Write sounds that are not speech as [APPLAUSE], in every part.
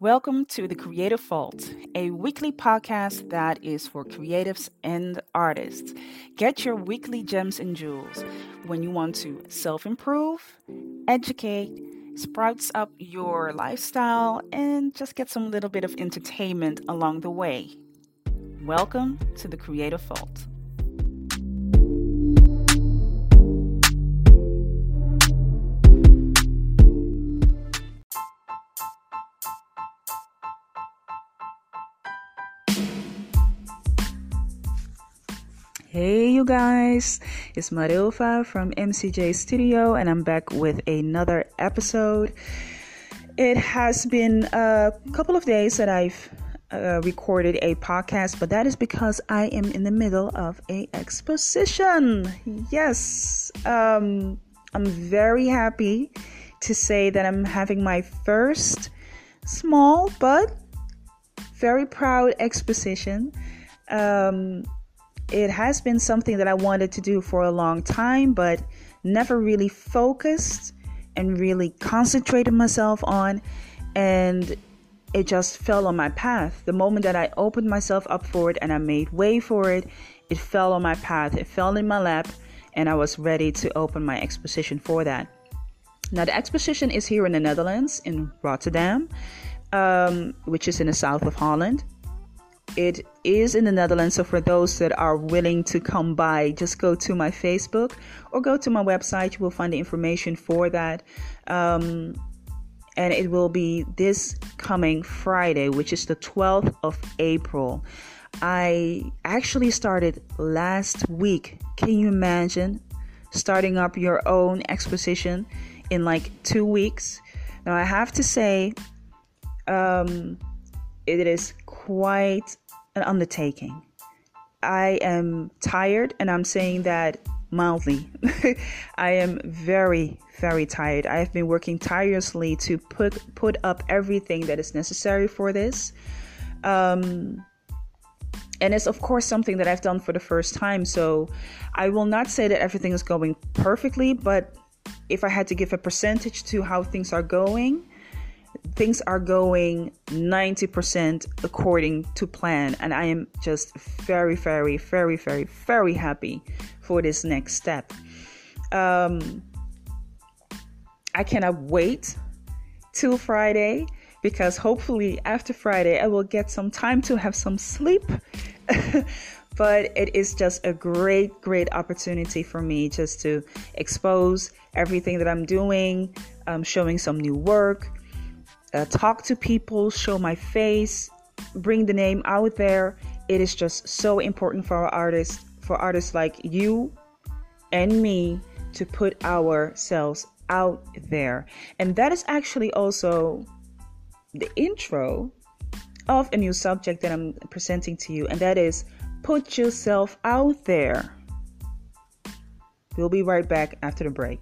Welcome to The Creative Vault, a weekly podcast that is for creatives and artists. Get your weekly gems and jewels when you want to self improve, educate, sprouts up your lifestyle, and just get some little bit of entertainment along the way. Welcome to The Creative Vault. You guys, it's Marilfa from MCJ Studio, and I'm back with another episode. It has been a couple of days that I've uh, recorded a podcast, but that is because I am in the middle of a exposition. Yes, um, I'm very happy to say that I'm having my first small but very proud exposition. Um, it has been something that I wanted to do for a long time, but never really focused and really concentrated myself on. And it just fell on my path. The moment that I opened myself up for it and I made way for it, it fell on my path. It fell in my lap, and I was ready to open my exposition for that. Now, the exposition is here in the Netherlands, in Rotterdam, um, which is in the south of Holland. It is in the Netherlands, so for those that are willing to come by, just go to my Facebook or go to my website. You will find the information for that. Um, and it will be this coming Friday, which is the 12th of April. I actually started last week. Can you imagine starting up your own exposition in like two weeks? Now, I have to say, um, it is quite an undertaking. I am tired, and I'm saying that mildly. [LAUGHS] I am very, very tired. I have been working tirelessly to put put up everything that is necessary for this. Um, and it's of course something that I've done for the first time. So I will not say that everything is going perfectly, but if I had to give a percentage to how things are going, things are going 90% according to plan and i am just very very very very very happy for this next step. Um, i cannot wait till friday because hopefully after friday i will get some time to have some sleep. [LAUGHS] But it is just a great great opportunity for me just to expose everything that i'm doing um, showing some new work uh, talk to people, show my face, bring the name out there. It is just so important for our artists, for artists like you and me, to put ourselves out there. And that is actually also the intro of a new subject that I'm presenting to you, and that is put yourself out there. We'll be right back after the break.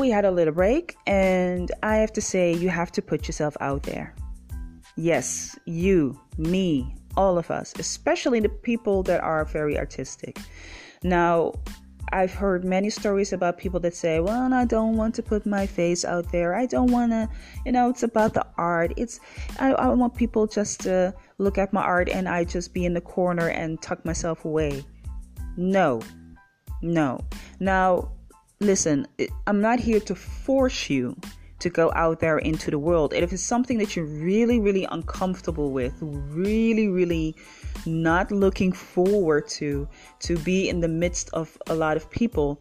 We had a little break, and I have to say, you have to put yourself out there. Yes, you, me, all of us, especially the people that are very artistic. Now, I've heard many stories about people that say, "Well, I don't want to put my face out there. I don't want to, you know, it's about the art. It's I, I want people just to look at my art and I just be in the corner and tuck myself away." No. No. Now, listen, I'm not here to force you to go out there into the world. And if it's something that you're really, really uncomfortable with, really, really not looking forward to, to be in the midst of a lot of people,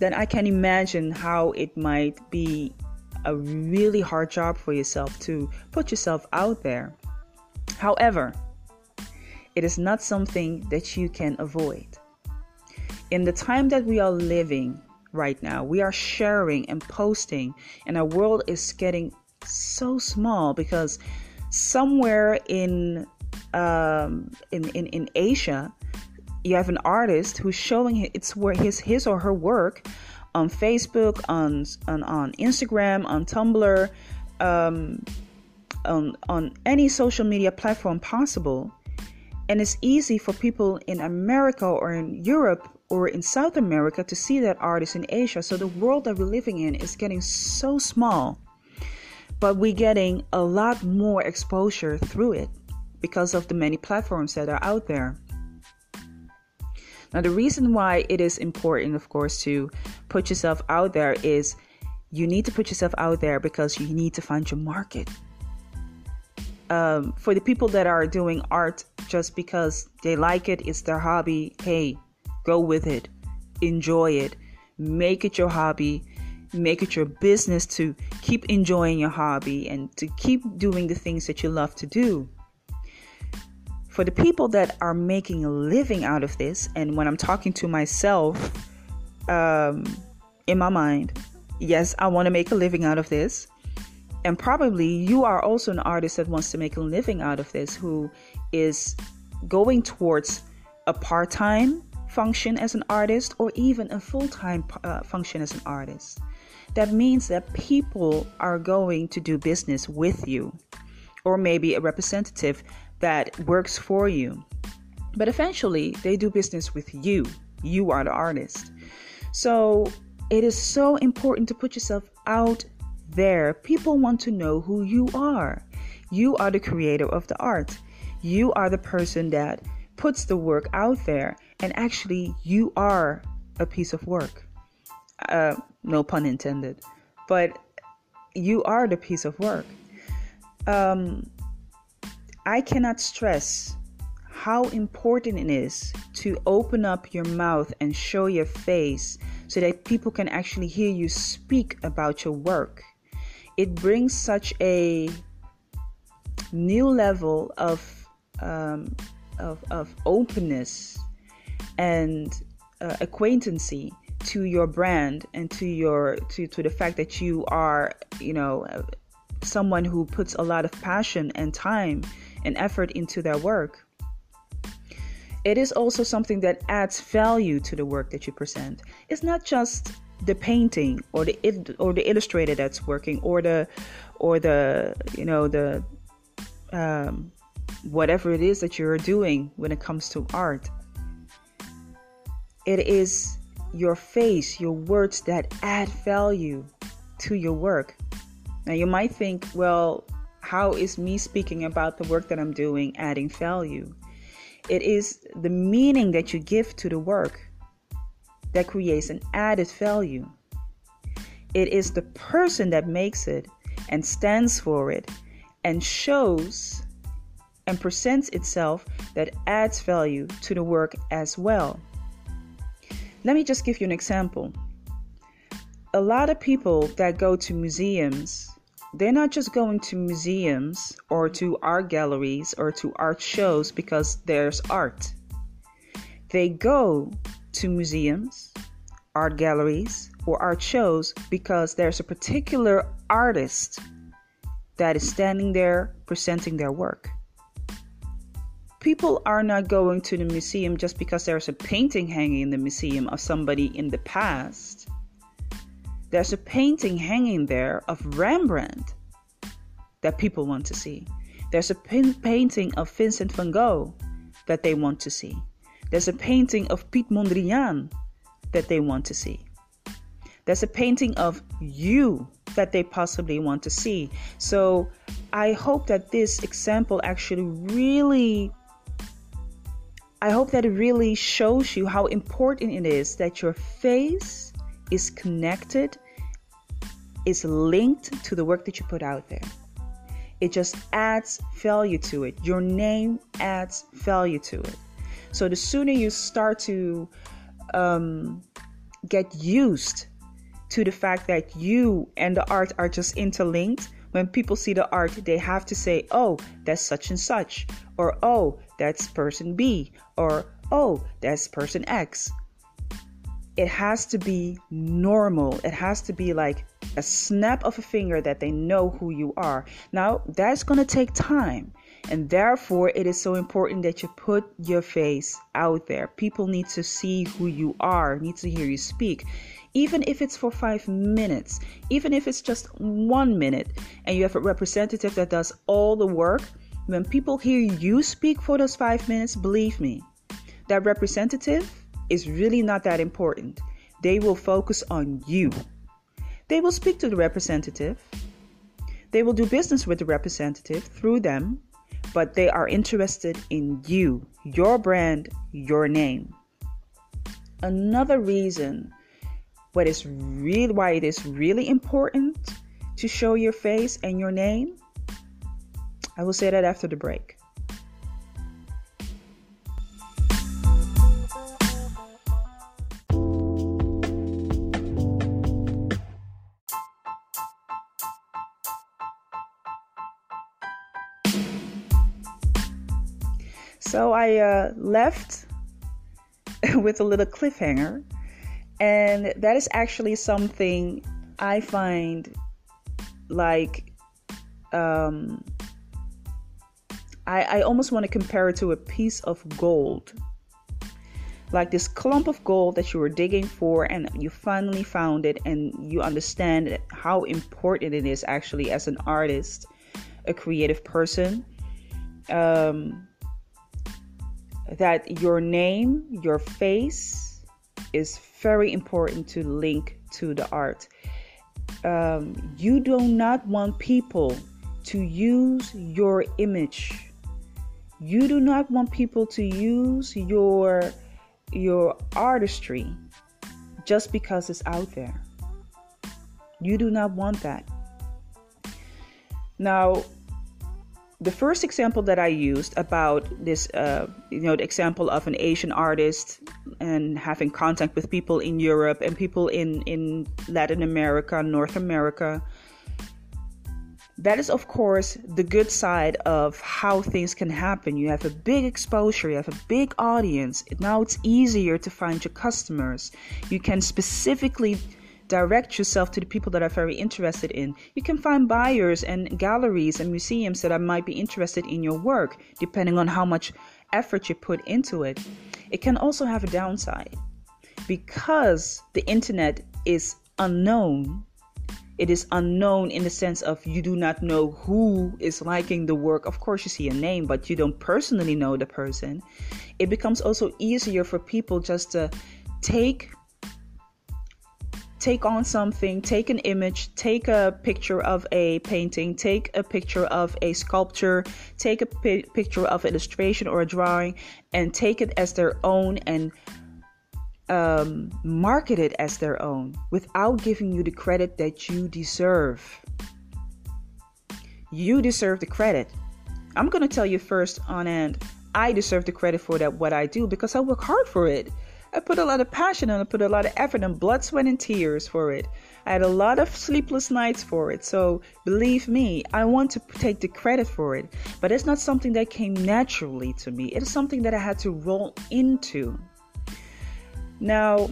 then I can imagine how it might be a really hard job for yourself to put yourself out there. However, it is not something that you can avoid. In the time that we are living, right now. We are sharing and posting, and our world is getting so small because somewhere in um, in, in in Asia, you have an artist who's showing its where his his or her work on Facebook, on on, on Instagram, on Tumblr, um, on on any social media platform possible. And it's easy for people in America or in Europe or in South America to see that artist in Asia. So the world that we're living in is getting so small, but we're getting a lot more exposure through it because of the many platforms that are out there. Now, the reason why it is important, of course, to put yourself out there is you need to put yourself out there because you need to find your market. Um, for the people that are doing art just because they like it, it's their hobby, hey, go with it, enjoy it, make it your hobby, make it your business to keep enjoying your hobby and to keep doing the things that you love to do. For the people that are making a living out of this, and when I'm talking to myself um, in my mind, yes, I want to make a living out of this. And probably you are also an artist that wants to make a living out of this, who is going towards a part time function as an artist or even a full time uh, function as an artist. That means that people are going to do business with you, or maybe a representative that works for you. But eventually, they do business with you. You are the artist. So it is so important to put yourself out there. People want to know who you are. You are the creator of the art. You are the person that puts the work out there. And actually, you are a piece of work. Uh, no pun intended. But you are the piece of work. Um, I cannot stress how important it is to open up your mouth and show your face so that people can actually hear you speak about your work. It brings such a new level of um, of, of openness and uh, acquaintancy to your brand and to your to, to the fact that you are you know someone who puts a lot of passion and time and effort into their work. It is also something that adds value to the work that you present. It's not just the painting or the or the illustrator that's working or the or the you know the um, whatever it is that you're doing when it comes to art. It is your face, your words that add value to your work. Now you might think, well, how is me speaking about the work that I'm doing adding value? It is the meaning that you give to the work that creates an added value. It is the person that makes it and stands for it and shows and presents itself that adds value to the work as well. Let me just give you an example. A lot of people that go to museums they're not just going to museums or to art galleries or to art shows because there's art. They go to museums, art galleries, or art shows because there's a particular artist that is standing there presenting their work. People are not going to the museum just because there's a painting hanging in the museum of somebody in the past. There's a painting hanging there of Rembrandt that people want to see. There's a pin- painting of Vincent van Gogh that they want to see. There's a painting of Piet Mondrian that they want to see. There's a painting of you that they possibly want to see. So I hope that this example actually really I hope that it really shows you how important it is that your face is connected, is linked to the work that you put out there. It just adds value to it. Your name adds value to it. So the sooner you start to um, get used to the fact that you and the art are just interlinked, when people see the art, they have to say, oh, that's such and such, or oh, that's person B, or oh, that's person X it has to be normal. It has to be like a snap of a finger that they know who you are. Now, that's going to take time. And therefore, it is so important that you put your face out there. People need to see who you are, need to hear you speak. even if it's for five minutes, even if it's just one minute, and you have a representative that does all the work. When people hear you speak for those five minutes, believe me, that representative is really not that important. They will focus on you. They will speak to the representative. They will do business with the representative through them, but they are interested in you, your brand, your name. Another reason what is really why it is really important to show your face and your name. I will say that after the break. So I uh, left [LAUGHS] with a little cliffhanger, and that is actually something I find like um, I, I almost want to compare it to a piece of gold. Like this clump of gold that you were digging for, and you finally found it, and you understand how important it is actually as an artist, a creative person. Um, that your name, your face is very important to link to the art. Um, you do not want people to use your image. You do not want people to use your your artistry just because it's out there. You do not want that. Now, the first example that I used about this, uh, you know, the example of an Asian artist and having contact with people in Europe and people in, in Latin America, North America, that is, of course, the good side of how things can happen. You have a big exposure, you have a big audience. Now it's easier to find your customers. You can specifically direct yourself to the people that are very interested in. You can find buyers and galleries and museums that might be interested in your work, depending on how much effort you put into it. It can also have a downside because the internet is unknown. It is unknown in the sense of you do not know who is liking the work. Of course, you see a name, but you don't personally know the person. It becomes also easier for people just to take take on something, take an image, take a picture of a painting, take a picture of a sculpture, take a pi- picture of illustration or a drawing, and take it as their own and um, market it as their own without giving you the credit that you deserve. You deserve the credit. I'm going to tell you first on end, I deserve the credit for that what I do because I work hard for it. I put a lot of passion and I put a lot of effort and blood, sweat, and tears for it. I had a lot of sleepless nights for it. So believe me, I want to take the credit for it. But it's not something that came naturally to me, it is something that I had to roll into. Now,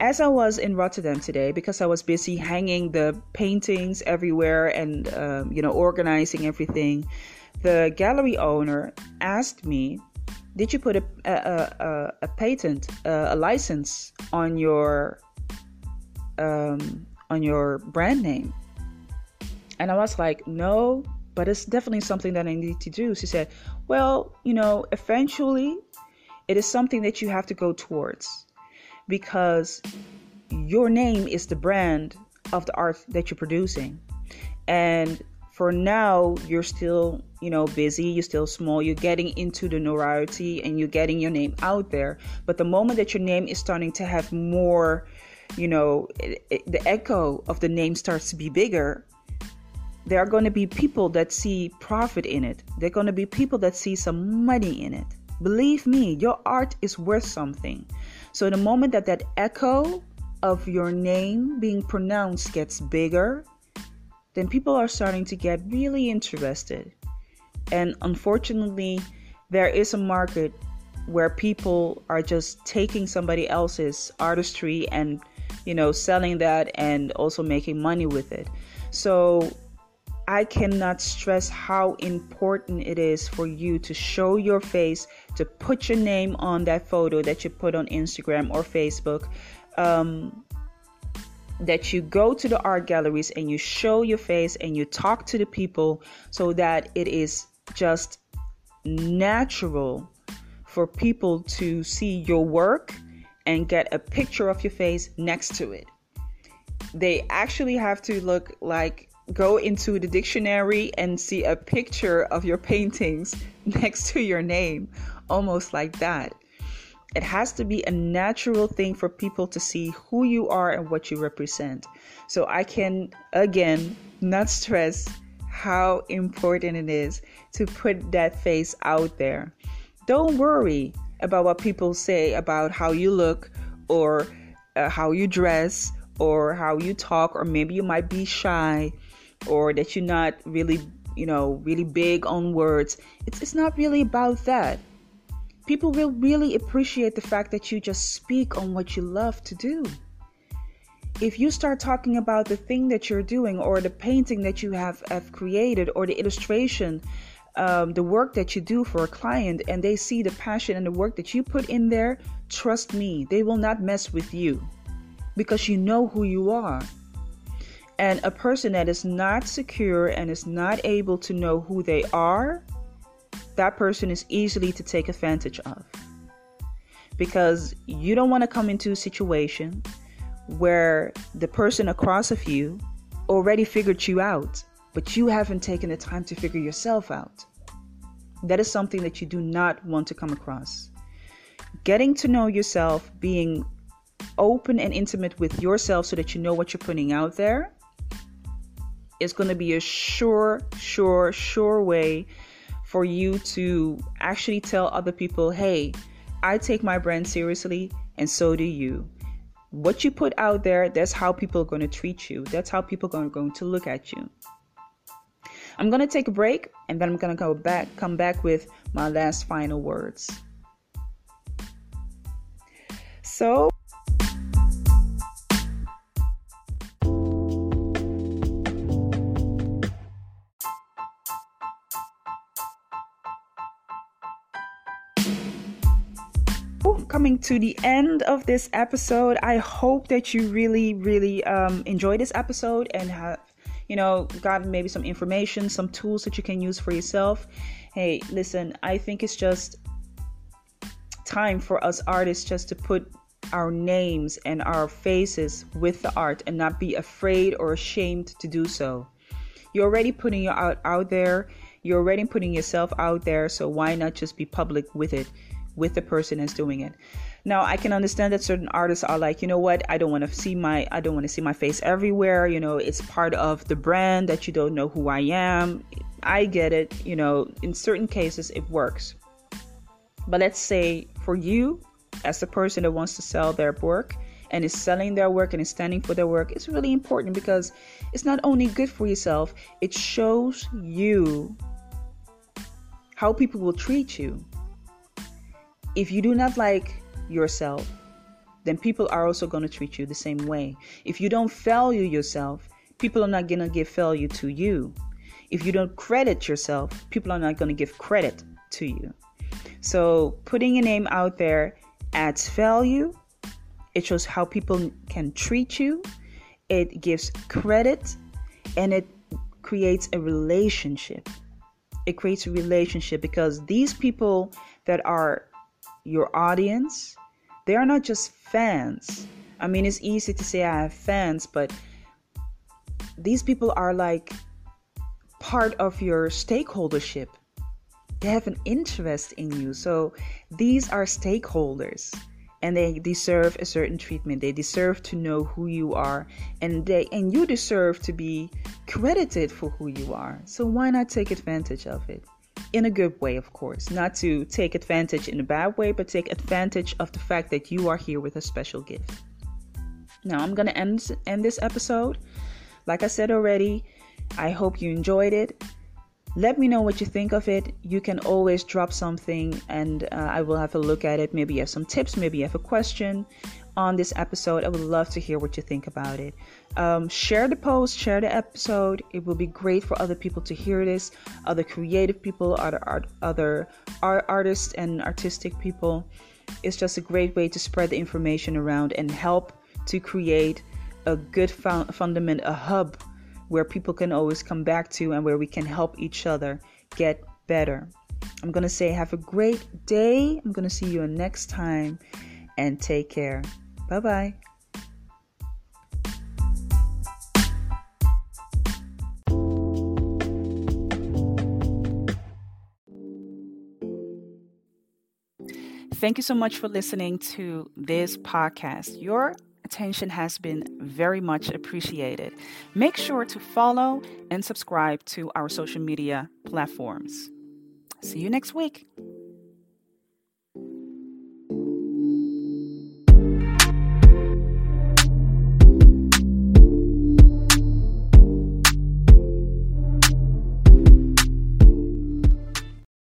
as I was in Rotterdam today, because I was busy hanging the paintings everywhere and um, you know organizing everything, the gallery owner asked me did you put a, a, a, a patent, a, license on your um, on your brand name? And I was like, no, but it's definitely something that I need to do. She said, well, you know, eventually it is something that you have to go towards because your name is the brand of the art that you're producing. And for now you're still you know busy you're still small you're getting into the notoriety and you're getting your name out there. But the moment that your name is starting to have more you know it, it, the echo of the name starts to be bigger there are going to be people that see profit in it. There are going to be people that see some money in it believe me your art is worth something so the moment that that echo of your name being pronounced gets bigger then people are starting to get really interested. And unfortunately, there is a market where people are just taking somebody else's artistry and you know selling that and also making money with it. So I cannot stress how important it is for you to show your face, to put your name on that photo that you put on Instagram or Facebook, um, that you go to the art galleries and you show your face and you talk to the people so that it is just natural for people to see your work and get a picture of your face next to it. They actually have to look like go into the dictionary and see a picture of your paintings [LAUGHS] next to your name, almost like that. It has to be a natural thing for people to see who you are and what you represent. So I can, again, not stress how important it is to put that face out there. Don't worry about what people say about how you look or uh, how you dress or how you talk, or maybe you might be shy or that you're not really, you know, really big on words. It's, it's not really about that. People will really appreciate the fact that you just speak on what you love to do. If you start talking about the thing that you're doing, or the painting that you have, have created, or the illustration, um, the work that you do for a client, and they see the passion and the work that you put in there, trust me, they will not mess with you because you know who you are. And a person that is not secure and is not able to know who they are, that person is easily to take advantage of. Because you don't want to come into a situation where the person across of you already figured you out, but you haven't taken the time to figure yourself out. That is something that you do not want to come across. Getting to know yourself, being open and intimate with yourself so that you know what you're putting out there is going to be a sure, sure, sure way for you to actually tell other people, hey, I take my brand seriously, and so do you. What you put out there, that's how people are going to treat you. That's how people are going to look at you. I'm going to take a break and then I'm going to go back come back with my last final words. So to the end of this episode. I hope that you really, really um, enjoy this episode and have, you know, gotten maybe some information, some tools that you can use for yourself. Hey, listen, I think it's just time for us artists just to put our names and our faces with the art and not be afraid or ashamed to do so. You're already putting your out, out there. You're already putting yourself out there, so why not just be public with it? With the person that's doing it. Now, I can understand that certain artists are like, you know what? I don't want to see my I don't want to see my face everywhere. You know, it's part of the brand that you don't know who I am. I get it. You know, in certain cases it works. But let's say for you, as the person that wants to sell their work and is selling their work and is standing for their work, it's really important because it's not only good for yourself, it shows you how people will treat you if you do not like yourself, then people are also going to treat you the same way. If you don't value yourself, people are not going to give value to you. If you don't credit yourself, people are not going to give credit to you. So, putting your name out there adds value. It shows how people can treat you. It gives credit and it creates a relationship. It creates a relationship because these people that are your audience, they are not just fans. I mean, it's easy to say I have fans, but these people are like part of your stakeholdership. They have an interest in you. So these are stakeholders and they deserve a certain treatment. They deserve to know who you are and they and you deserve to be credited for who you are. So why not take advantage of it? In a good way, of course, not to take advantage in a bad way, but take advantage of the fact that you are here with a special gift. Now, I'm going to end, end this episode. Like I said already, I hope you enjoyed it. Let me know what you think of it. You can always drop something and uh, I will have a look at it. Maybe you have some tips, maybe you have a question on this episode. I would love to hear what you think about it. Um, share the post, share the episode. It will be great for other people to hear this, other creative people, other art, other art, artists and artistic people. It's just a great way to spread the information around and help to create a good fundament, a hub where people can always come back to and where we can help each other get better. I'm going to say, have a great day. I'm going to see you next time and take care. Bye bye. Thank you so much for listening to this podcast. Your attention has been very much appreciated. Make sure to follow and subscribe to our social media platforms. See you next week.